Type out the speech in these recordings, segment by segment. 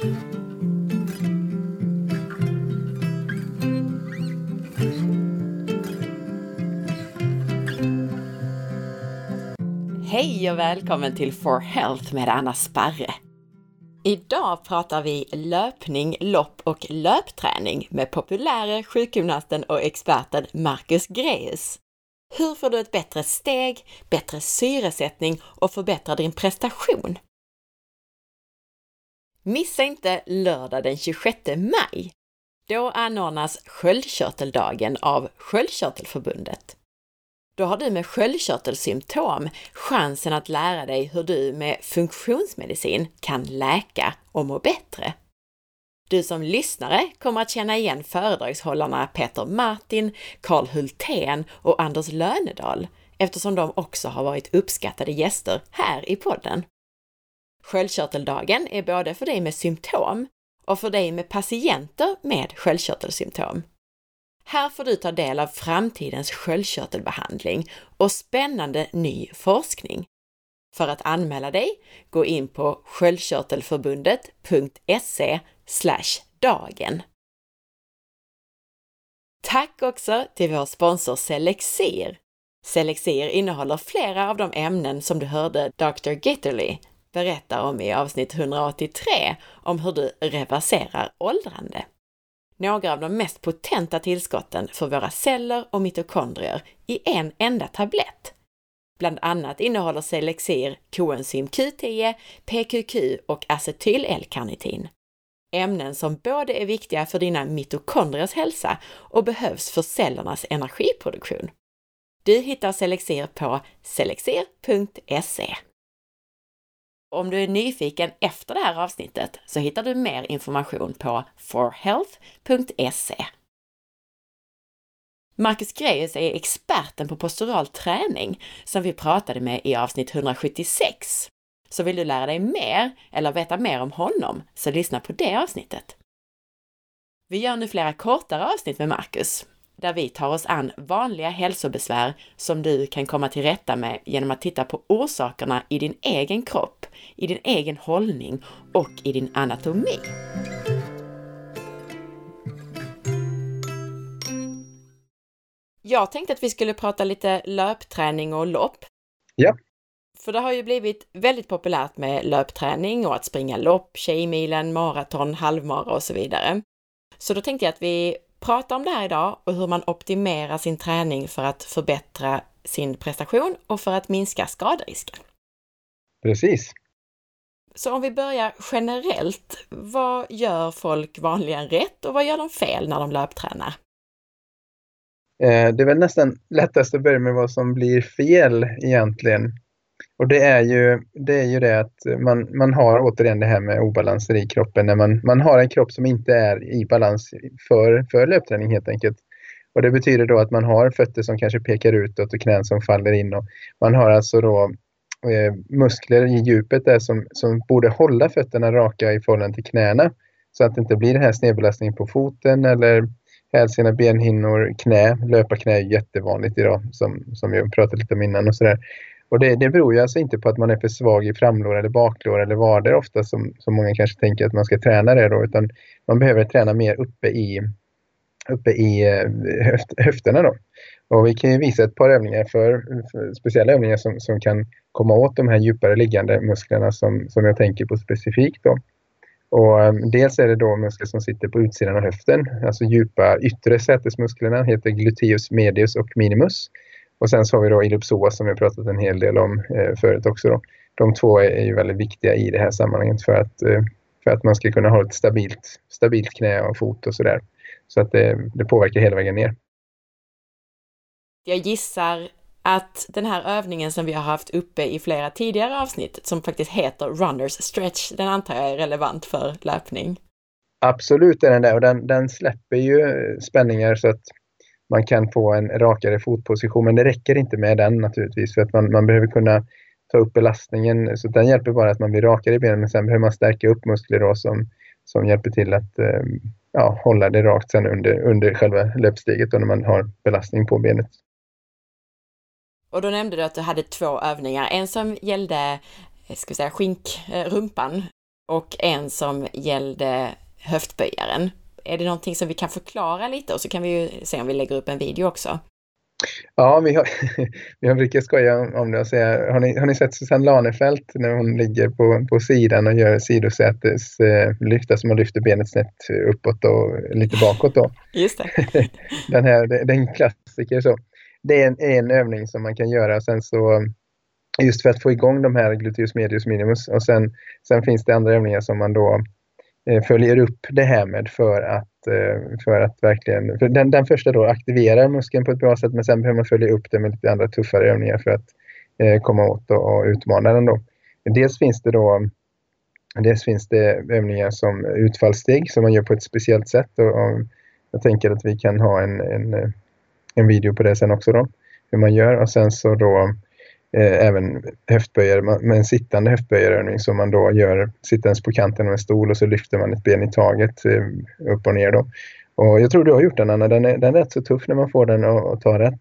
Hej och välkommen till For Health med Anna Sparre! Idag pratar vi löpning, lopp och löpträning med populäre sjukgymnasten och experten Marcus Greus. Hur får du ett bättre steg, bättre syresättning och förbättrar din prestation? Missa inte lördag den 26 maj! Då anordnas Sköldkörteldagen av Sköldkörtelförbundet. Då har du med sköldkörtelsymptom chansen att lära dig hur du med funktionsmedicin kan läka och må bättre. Du som lyssnare kommer att känna igen föredragshållarna Peter Martin, Karl Hultén och Anders Lönedal eftersom de också har varit uppskattade gäster här i podden. Sköldkörteldagen är både för dig med symptom och för dig med patienter med sköldkörtelsymptom. Här får du ta del av framtidens sköldkörtelbehandling och spännande ny forskning. För att anmäla dig, gå in på sköldkörtelförbundet.se dagen. Tack också till vår sponsor Selexir. Selexir innehåller flera av de ämnen som du hörde Dr. Gitterly berättar om i avsnitt 183 om hur du reverserar åldrande några av de mest potenta tillskotten för våra celler och mitokondrier i en enda tablett. Bland annat innehåller Selexir koenzym Q10, PQQ och acetyl-L-karnitin. Ämnen som både är viktiga för dina mitokondriers hälsa och behövs för cellernas energiproduktion. Du hittar Selexir på selexir.se. Om du är nyfiken efter det här avsnittet så hittar du mer information på forhealth.se. Marcus Greus är experten på postural träning som vi pratade med i avsnitt 176. Så vill du lära dig mer eller veta mer om honom, så lyssna på det avsnittet. Vi gör nu flera kortare avsnitt med Marcus där vi tar oss an vanliga hälsobesvär som du kan komma till rätta med genom att titta på orsakerna i din egen kropp, i din egen hållning och i din anatomi. Jag tänkte att vi skulle prata lite löpträning och lopp. Ja. För det har ju blivit väldigt populärt med löpträning och att springa lopp, Tjejmilen, maraton, halvmara och så vidare. Så då tänkte jag att vi prata om det här idag och hur man optimerar sin träning för att förbättra sin prestation och för att minska skaderisken. Precis. Så om vi börjar generellt, vad gör folk vanligen rätt och vad gör de fel när de löptränar? Eh, det är väl nästan lättast att börja med vad som blir fel egentligen. Och det är ju det, är ju det att man, man har återigen det här med obalanser i kroppen. När man, man har en kropp som inte är i balans för, för löpträning helt enkelt. Och det betyder då att man har fötter som kanske pekar utåt och knän som faller in. Och man har alltså då eh, muskler i djupet där som, som borde hålla fötterna raka i förhållande till knäna. Så att det inte blir den här snedbelastningen på foten eller hälsena, benhinnor, knä. Löparknä är jättevanligt idag som, som jag pratade lite om innan och sådär. Och det, det beror ju alltså inte på att man är för svag i framlår eller baklår eller vader ofta som, som många kanske tänker att man ska träna det då, utan man behöver träna mer uppe i, uppe i eh, höft, höfterna då. Och vi kan ju visa ett par övningar för, för, speciella övningar som, som kan komma åt de här djupare liggande musklerna som, som jag tänker på specifikt då. Och eh, dels är det då muskler som sitter på utsidan av höften, alltså djupa yttre sätesmusklerna heter gluteus medius och minimus. Och sen så har vi då ellipsoas som vi pratat en hel del om eh, förut också. Då. De två är, är ju väldigt viktiga i det här sammanhanget för att, eh, för att man ska kunna ha ett stabilt, stabilt knä och fot och sådär. Så att det, det påverkar hela vägen ner. Jag gissar att den här övningen som vi har haft uppe i flera tidigare avsnitt, som faktiskt heter Runners Stretch, den antar jag är relevant för löpning? Absolut är den det och den, den släpper ju spänningar så att man kan få en rakare fotposition. Men det räcker inte med den naturligtvis för att man, man behöver kunna ta upp belastningen. Så den hjälper bara att man blir rakare i benen men sen behöver man stärka upp muskler då som, som hjälper till att eh, ja, hålla det rakt sen under, under själva löpsteget då när man har belastning på benet. Och då nämnde du att du hade två övningar. En som gällde eh, ska vi säga, skinkrumpan och en som gällde höftböjaren. Är det någonting som vi kan förklara lite och så kan vi ju se om vi lägger upp en video också. Ja, vi har, vi har brukar skoja om det och säga, har ni, har ni sett Susanne Lanefelt när hon ligger på, på sidan och gör sidosäteslyft, eh, som man lyfter benet snett uppåt och lite bakåt då? Just det. Den här, det, det är en klassiker så. Det är en, en övning som man kan göra sen så just för att få igång de här gluteus medius minimus och sen, sen finns det andra övningar som man då Eh, följer upp det här med för att eh, för att verkligen, för den, den första då aktiverar muskeln på ett bra sätt men sen behöver man följa upp det med lite andra tuffare övningar för att eh, komma åt och, och utmana den då. Dels finns det då Dels finns det övningar som utfallssteg som man gör på ett speciellt sätt och, och jag tänker att vi kan ha en, en, en video på det sen också då, hur man gör och sen så då eh, även höftböjare med en sittande höftböjarövning som man då gör sittandes på kanten av en stol och så lyfter man ett ben i taget eh, upp och ner. Då. Och jag tror du har gjort den Anna, den är, den är rätt så tuff när man får den att ta rätt.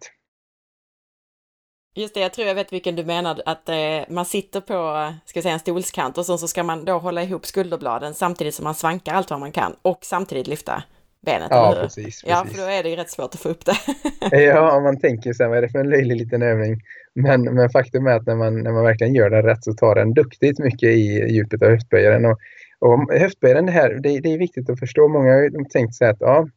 Just det, jag tror jag vet vilken du menar, att eh, man sitter på ska säga, en stolskant och så, så ska man då hålla ihop skulderbladen samtidigt som man svankar allt vad man kan och samtidigt lyfta benet. Ja, precis, precis. Ja, för då är det ju rätt svårt att få upp det. ja, man tänker här, vad är det för en löjlig liten övning? Men, men faktum är att när man, när man verkligen gör den rätt så tar den duktigt mycket i djupet av höftböjaren. Och, och höftböjaren, det, här, det, det är viktigt att förstå. Många har tänkt sig att ja,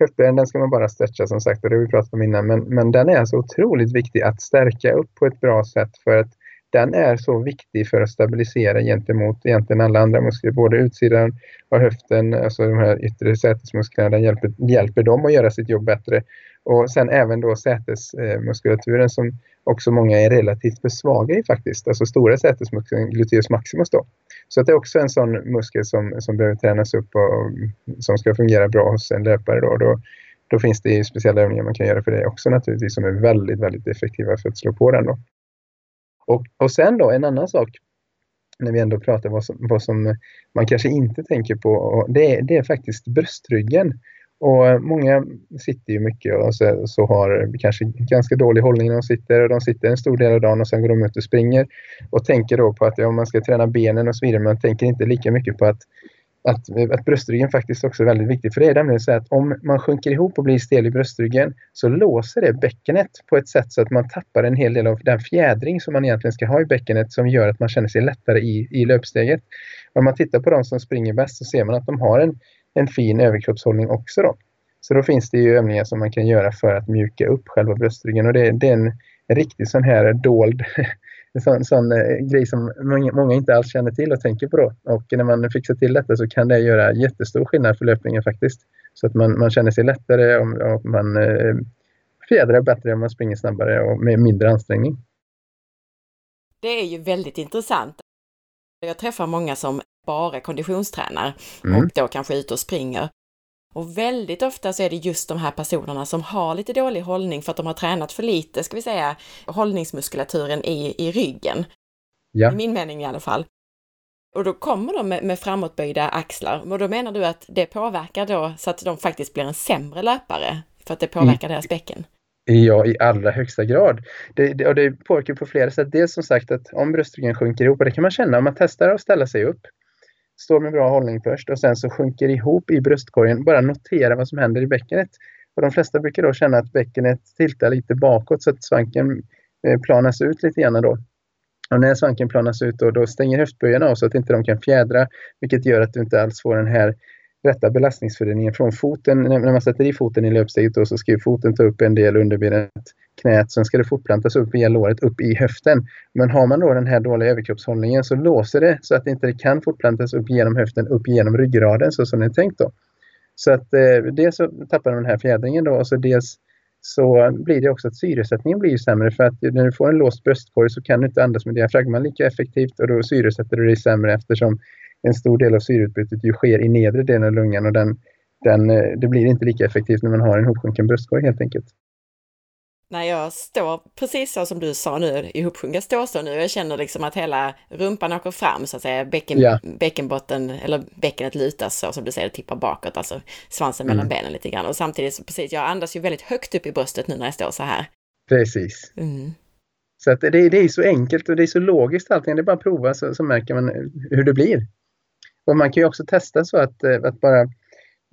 höftböjaren den ska man bara stretcha som sagt och det har vi pratat om innan. Men, men den är alltså otroligt viktig att stärka upp på ett bra sätt för att den är så viktig för att stabilisera gentemot egentligen alla andra muskler. Både utsidan av höften, alltså de här yttre sätesmusklerna, den hjälper, hjälper dem att göra sitt jobb bättre. Och sen även då sätesmuskulaturen som också många är relativt för svaga i faktiskt. Alltså stora sätesmuskeln, gluteus maximus då. Så att det är också en sån muskel som, som behöver tränas upp och som ska fungera bra hos en löpare då. då då finns det speciella övningar man kan göra för det också naturligtvis som är väldigt, väldigt effektiva för att slå på den då. Och, och sen då en annan sak när vi ändå pratar vad som, vad som man kanske inte tänker på, det, det är faktiskt bröstryggen. Och eh, många sitter ju mycket och så, så, har kanske ganska dålig hållning när de sitter. Och de sitter en stor del av dagen och sen går de ut och springer. Och tänker då på att ja, man ska träna benen och så vidare. Men man tänker inte lika mycket på att att, att bröstryggen faktiskt också är väldigt viktig. För det är nämligen så att om man sjunker ihop och blir stel i bröstryggen så låser det bäckenet på ett sätt så att man tappar en hel del av den fjädring som man egentligen ska ha i bäckenet som gör att man känner sig lättare i, i löpsteget. Om man tittar på de som springer bäst så ser man att de har en, en fin överkroppshållning också. Då. Så då finns det ju övningar som man kan göra för att mjuka upp själva bröstryggen och det, det är en, en riktig sån här dold en sån, sån eh, grej som många, många, inte alls känner till och tänker på då. Och när man fixar till detta så kan det göra jättestor skillnad för löpningen faktiskt. Så att man, man känner sig lättare och, och man eh, fjädrar bättre om man springer snabbare och med mindre ansträngning. Det är ju väldigt intressant. Jag träffar många som bara konditionstränar mm. och då kanske är ute och springer. Och väldigt ofta så är det just de här personerna som har lite dålig hållning för att de har tränat för lite, ska vi säga, hållningsmuskulaturen i, i ryggen. Ja. I min mening i alla fall. Och då kommer de med, med framåtböjda axlar. Och då menar du att det påverkar då så att de faktiskt blir en sämre löpare för att det påverkar mm. deras bäcken? Ja, i allra högsta grad. Det, det, och det påverkar på flera sätt. Dels som sagt att om bröstryggen sjunker ihop, och det kan man känna om man testar att ställa sig upp, står med bra hållning först och sen så sjunker ihop i bröstkorgen. Bara notera vad som händer i bäckenet. Och de flesta brukar då känna att bäckenet tiltar lite bakåt så att svanken eh, planas ut lite grann då. Och när svanken planas ut då, då stänger höftböjarna av så att inte de kan fjädra, vilket gör att du inte alls får den här rätta belastningsfördelningen från foten. När man sätter i foten i löpsteget då, så ska ju foten ta upp en del underbenet knät. Sen ska det fortplantas upp via låret upp i höften. Men har man då den här dåliga överkroppshållningen så låser det så att det inte kan fortplantas upp genom höften, upp genom ryggraden så som det är tänkt då. Så att eh, dels så tappar man den här fjädringen då och så dels så blir det också att syresättningen blir sämre för att när du får en låst bröstkorg så kan du inte andas med diafragman lika effektivt och då syresätter du dig sämre eftersom en stor del av syreutbytet ju sker i nedre delen av lungan och den, den, eh, det blir inte lika effektivt när man har en hopsjunken bröstkorg helt enkelt när jag står precis så som du sa nu, ihopsjungen står så nu, jag känner liksom att hela rumpan åker fram så att säga, bäcken, yeah. bäckenbotten eller bäckenet lutas så som du säger, tippar bakåt, alltså svansen mm. mellan benen lite grann. Och samtidigt så precis, jag andas ju väldigt högt upp i bröstet nu när jag står så här. Precis. Mm. Så att det, det är så enkelt och det är så logiskt allting, det är bara att prova så, så märker man hur det blir. Och man kan ju också testa så att, eh, att bara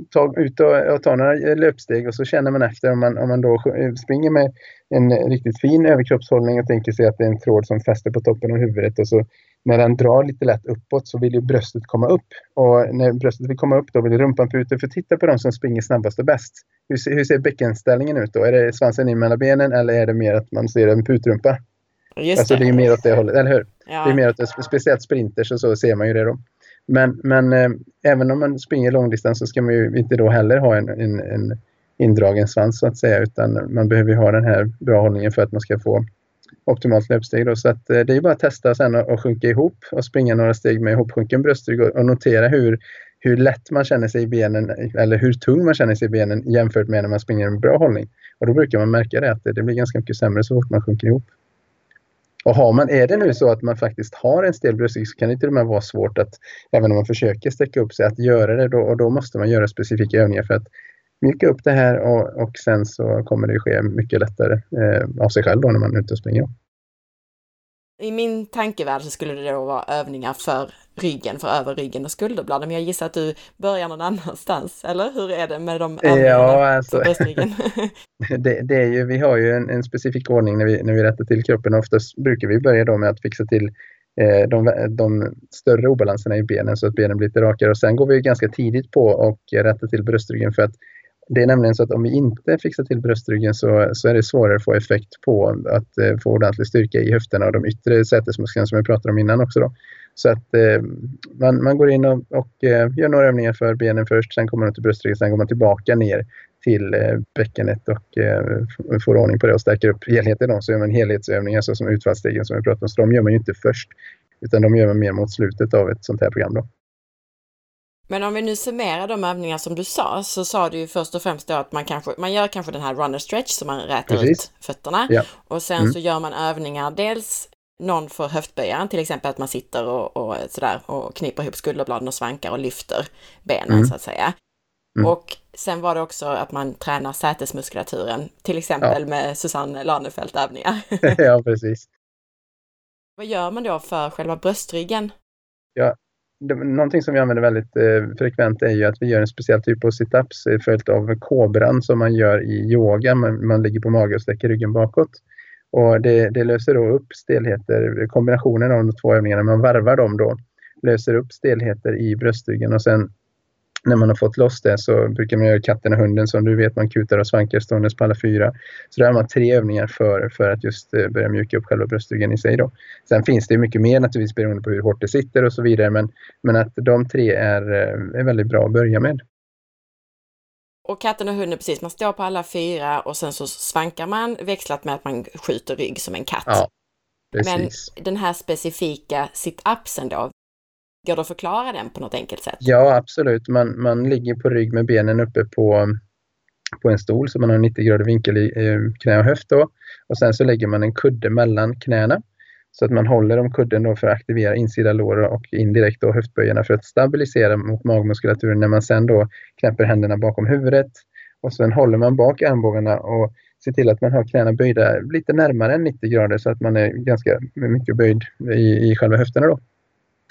ta ut och, och ta några löpsteg och så känner man efter om man, om man då springer med en riktigt fin överkroppshållning och tänker sig att det är en tråd som fäster på toppen av huvudet och så när den drar lite lätt uppåt så vill ju bröstet komma upp. Och när bröstet vill komma upp då vill rumpan puta. För titta på de som springer snabbast och bäst. Hur ser, hur ser bäckenställningen ut då? Är det svansen in mellan benen eller är det mer att man ser en putrumpa? Just alltså det. det är mer åt det hållet, eller hur? Ja. Det är mer åt det, speciellt sprinters och så ser man ju det då. Men, men eh, även om man springer långdistans så ska man ju inte då heller ha en, en, en indragen svans så att säga utan man behöver ha den här bra hållningen för att man ska få optimalt löpsteg. Då. Så att, eh, det är bara att testa sen och, och sjunka ihop och springa några steg med ihopsjunken bröstrygg och, och notera hur, hur lätt man känner sig i benen eller hur tung man känner sig i benen jämfört med när man springer en bra hållning. Och då brukar man märka det att det, det blir ganska mycket sämre så fort man sjunker ihop. Och har man, är det nu så att man faktiskt har en stel bröstrygg så kan det till och med vara svårt att, även om man försöker sträcka upp sig, att göra det då, och då måste man göra specifika övningar för att mjuka upp det här och, och sen så kommer det ske mycket lättare eh, av sig själv då när man är ute och springer. I min tankevärld så skulle det då vara övningar för ryggen, för över ryggen och skulderbladen. Men jag gissar att du börjar någon annanstans, eller hur är det med de ja, alltså, det, det, är ju, vi har ju en, en, specifik ordning när vi, när vi rättar till kroppen. Oftast brukar vi börja då med att fixa till eh, de, de, större obalanserna i benen så att benen blir lite rakare. Och sen går vi ganska tidigt på och rättar till bröstryggen för att det är nämligen så att om vi inte fixar till bröstryggen så, så är det svårare att få effekt på att eh, få ordentlig styrka i höfterna och de yttre sätesmusklerna som jag pratade om innan också. Då. Så att eh, man, man går in och, och eh, gör några övningar för benen först, sen kommer man till bröstryggen, sen går man tillbaka ner till eh, bäckenet och eh, får ordning på det och stärker upp helheten. Då. Så gör man helhetsövningar så som utfallsstegen som vi pratade om. Så de gör man ju inte först, utan de gör man mer mot slutet av ett sånt här program. Då. Men om vi nu summerar de övningar som du sa, så sa du ju först och främst då att man, kanske, man gör kanske den här runner stretch som man rätar Precis. ut fötterna. Ja. Och sen mm. så gör man övningar, dels någon för höftböjaren, till exempel att man sitter och, och sådär och kniper ihop skulderbladen och svankar och lyfter benen mm. så att säga. Mm. Och sen var det också att man tränar sätesmuskulaturen, till exempel ja. med Susanne Lanefelt övningar. ja, precis. Vad gör man då för själva bröstryggen? Ja, någonting som vi använder väldigt eh, frekvent är ju att vi gör en speciell typ av situps eh, följt av kobran som man gör i yoga. Man, man ligger på mage och sträcker ryggen bakåt. Och det, det, löser då upp stelheter, kombinationen av de två övningarna, man varvar dem då, löser upp stelheter i bröstryggen och sen när man har fått loss det så brukar man göra katten och hunden som du vet, man kutar och svankar ståendes på alla fyra. Så då har man tre övningar för, för att just eh, börja mjuka upp själva bröstryggen i sig. Då. Sen finns det mycket mer naturligtvis beroende på hur hårt det sitter och så vidare, men, men att de tre är, eh, är väldigt bra att börja med. Och katten och hunden, precis, man står på alla fyra och sen så svankar man växlat med att man skjuter rygg som en katt. Ja, Men den här specifika sit-upsen då, Går det att förklara den på något enkelt sätt? Ja, absolut. Man, man ligger på rygg med benen uppe på, på en stol så man har 90 grader vinkel i knä och höft. Då. Och sen så lägger man en kudde mellan knäna så att man håller om kudden då för att aktivera insida lår och indirekt då höftböjarna för att stabilisera mot magmuskulaturen när man sen då knäpper händerna bakom huvudet. Och sen håller man bak armbågarna och ser till att man har knäna böjda lite närmare än 90 grader så att man är ganska mycket böjd i, i själva höfterna. Då.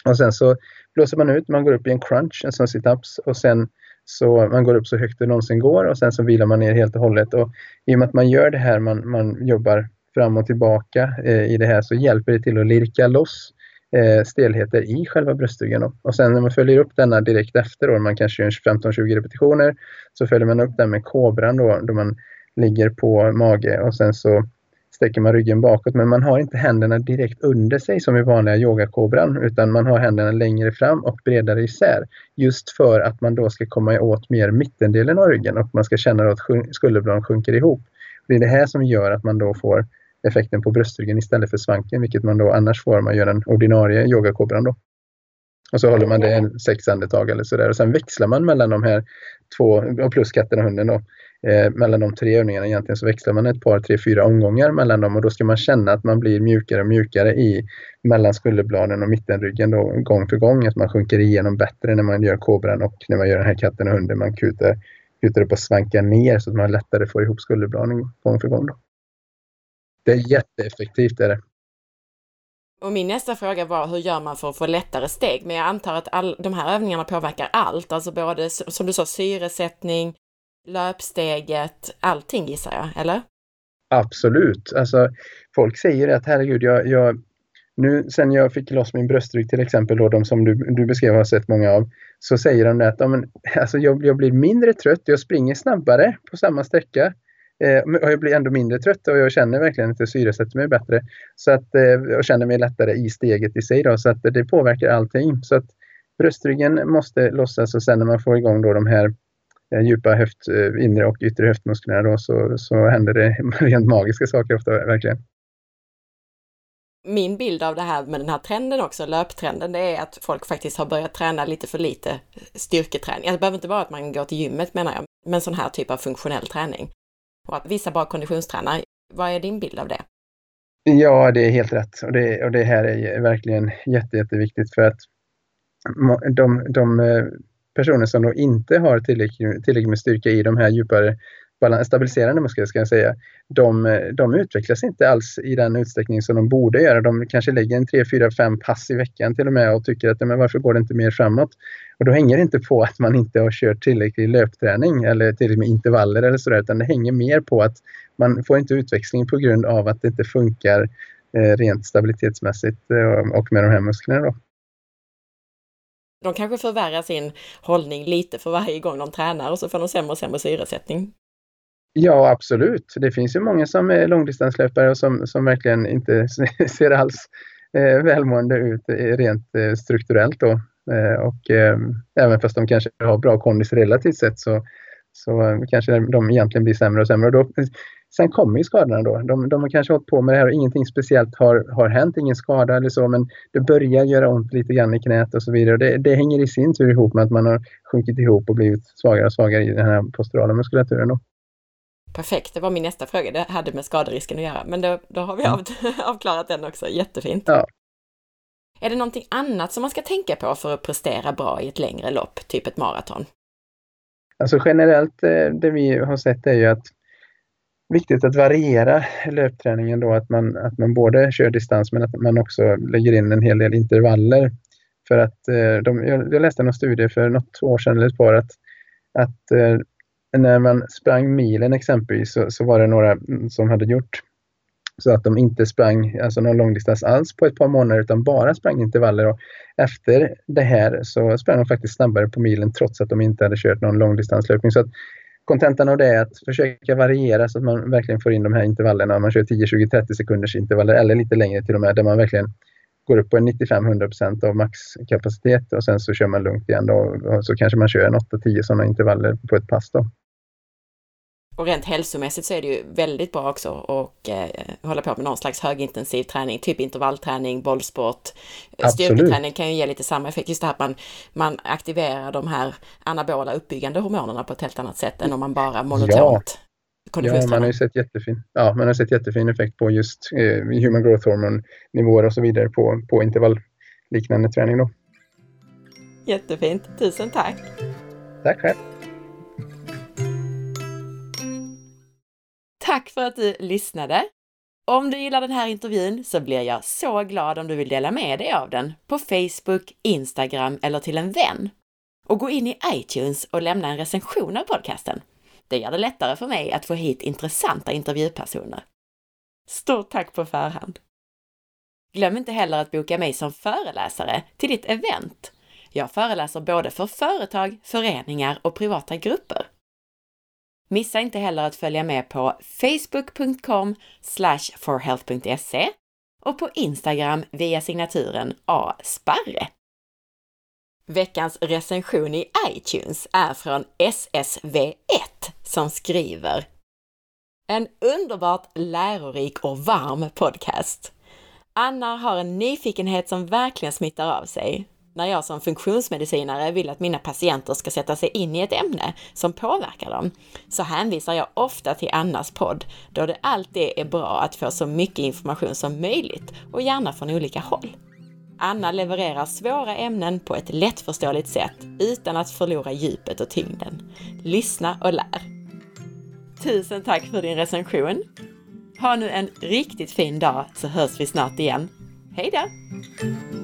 Och sen så blåser man ut, man går upp i en crunch, en sån sit-ups och sen så man går upp så högt det någonsin går och sen så vilar man ner helt och hållet. Och I och med att man gör det här, man, man jobbar fram och tillbaka eh, i det här så hjälper det till att lirka loss eh, stelheter i själva bröstryggen. Och sen när man följer upp denna direkt efter, då, man kanske gör 15-20 repetitioner, så följer man upp den med kobran då, då man ligger på mage och sen så sträcker man ryggen bakåt men man har inte händerna direkt under sig som i vanliga yogakobran utan man har händerna längre fram och bredare isär. Just för att man då ska komma åt mer mittendelen av ryggen och man ska känna att skulderbladen sjunker ihop. Det är det här som gör att man då får effekten på bröstryggen istället för svanken vilket man då annars får om man gör den ordinarie yogakobran. Då. Och så håller man det sex andetag eller sådär och sen växlar man mellan de här två, plus katten och hunden då, eh, mellan de tre övningarna egentligen så växlar man ett par, tre, fyra omgångar mellan dem och då ska man känna att man blir mjukare och mjukare i mellan skulderbladen och mittenryggen då, gång för gång. Att man sjunker igenom bättre när man gör kobran och när man gör den här katten och hunden. Man kutar, kutar upp och svankar ner så att man lättare får ihop skulderbladen gång för gång. Då. Det är jätteeffektivt. Är det. Och min nästa fråga var hur gör man för att få lättare steg? Men jag antar att all, de här övningarna påverkar allt, alltså både som du sa syresättning, löpsteget, allting gissar jag, eller? Absolut. Alltså, folk säger att herregud, jag, jag, nu sen jag fick loss min bröstrygg till exempel, då, de som du, du beskrev har sett många av, så säger de att ja, men, alltså, jag, jag blir mindre trött, jag springer snabbare på samma sträcka. Eh, och jag blir ändå mindre trött och jag känner verkligen att jag syresätter mig bättre. Så att eh, jag känner mig lättare i steget i sig. Då, så att det påverkar allting. Så att bröstryggen måste lossas och sen när man får igång då de här eh, djupa höft, eh, inre och yttre höftmusklerna då, så, så händer det rent magiska saker ofta verkligen min bild av det här med den här trenden också, löptrenden, det är att folk faktiskt har börjat träna lite för lite styrketräning. Alltså, det behöver inte vara att man går till gymmet menar jag, men sån här typ av funktionell träning. Och att vissa bara konditionstränar. Vad är din bild av det? Ja, det är helt rätt och det, och det här är verkligen jätte, jätteviktigt för att de, de eh, personer som då inte har tillräckligt, tillräckligt med styrka i de här djupare stabiliserande muskler ska jag säga, de, de utvecklas inte alls i den utsträckning som de borde göra. De kanske lägger en 3, 4, 5 pass i veckan till och med och tycker att men varför går det inte mer framåt? Och då hänger det inte på att man inte har kört tillräcklig löpträning eller tillräckligt med intervaller eller sådär, utan det hänger mer på att man får inte utväxling på grund av att det inte funkar eh, rent stabilitetsmässigt eh, och med de här musklerna. Då. De kanske förvärrar sin hållning lite för varje gång de tränar och så får de sämre och sämre syresättning. Ja, absolut. Det finns ju många som är långdistanslöpare och som, som verkligen inte ser alls eh, välmående ut eh, rent eh, strukturellt. Då. Eh, och eh, även fast de kanske har bra kondis relativt sett så, så eh, kanske de egentligen blir sämre och sämre. Och då, sen kommer ju skadorna då. De, de har kanske hållit på med det här och ingenting speciellt har, har hänt, ingen skada eller så, men det börjar göra ont lite grann i knät och så vidare. Och det, det hänger i sin tur ihop med att man har sjunkit ihop och blivit svagare och svagare i den här posturala muskulaturen. Då. Perfekt, det var min nästa fråga. Det hade med skaderisken att göra, men då, då har vi av, avklarat den också. Jättefint. Ja. Är det någonting annat som man ska tänka på för att prestera bra i ett längre lopp, typ ett maraton? Alltså generellt, eh, det vi har sett är ju att viktigt att variera löpträningen då, att man, att man både kör distans men att man också lägger in en hel del intervaller. För att eh, de, jag läste någon studie för något år sedan eller ett par att, att eh, när man sprang milen exempelvis så, så var det några som hade gjort så att de inte sprang alltså någon långdistans alls på ett par månader utan bara sprang intervaller. Och efter det här så sprang de faktiskt snabbare på milen trots att de inte hade kört någon långdistanslöpning. Så kontentan av det är att försöka variera så att man verkligen får in de här intervallerna. Man kör 10, 20, 30 sekunders intervaller eller lite längre till och med där man verkligen går upp på 95-100% av maxkapacitet och sen så kör man lugnt igen. Då, och så kanske man kör en 8-10 sådana intervaller på ett pass. Då. Och rent hälsomässigt så är det ju väldigt bra också att eh, hålla på med någon slags högintensiv träning, typ intervallträning, bollsport. Eh, Absolut. Styrketräning kan ju ge lite samma effekt, just det här att man, man aktiverar de här anabola uppbyggande hormonerna på ett helt annat sätt än om man bara monotont Ja, man har ju sett jättefin, ja, man har sett jättefin effekt på just eh, human growth hormone nivåer och så vidare på, på intervallliknande träning då. Jättefint, tusen tack! Tack själv! Tack för att du lyssnade! Om du gillar den här intervjun så blir jag så glad om du vill dela med dig av den på Facebook, Instagram eller till en vän. Och gå in i iTunes och lämna en recension av podcasten. Det gör det lättare för mig att få hit intressanta intervjupersoner. Stort tack på förhand! Glöm inte heller att boka mig som föreläsare till ditt event. Jag föreläser både för företag, föreningar och privata grupper. Missa inte heller att följa med på facebook.com forhealth.se och på Instagram via signaturen asparre. Veckans recension i iTunes är från SSV1 som skriver En underbart lärorik och varm podcast. Anna har en nyfikenhet som verkligen smittar av sig när jag som funktionsmedicinare vill att mina patienter ska sätta sig in i ett ämne som påverkar dem, så hänvisar jag ofta till Annas podd, då det alltid är bra att få så mycket information som möjligt och gärna från olika håll. Anna levererar svåra ämnen på ett lättförståeligt sätt utan att förlora djupet och tyngden. Lyssna och lär! Tusen tack för din recension! Ha nu en riktigt fin dag så hörs vi snart igen. Hej då!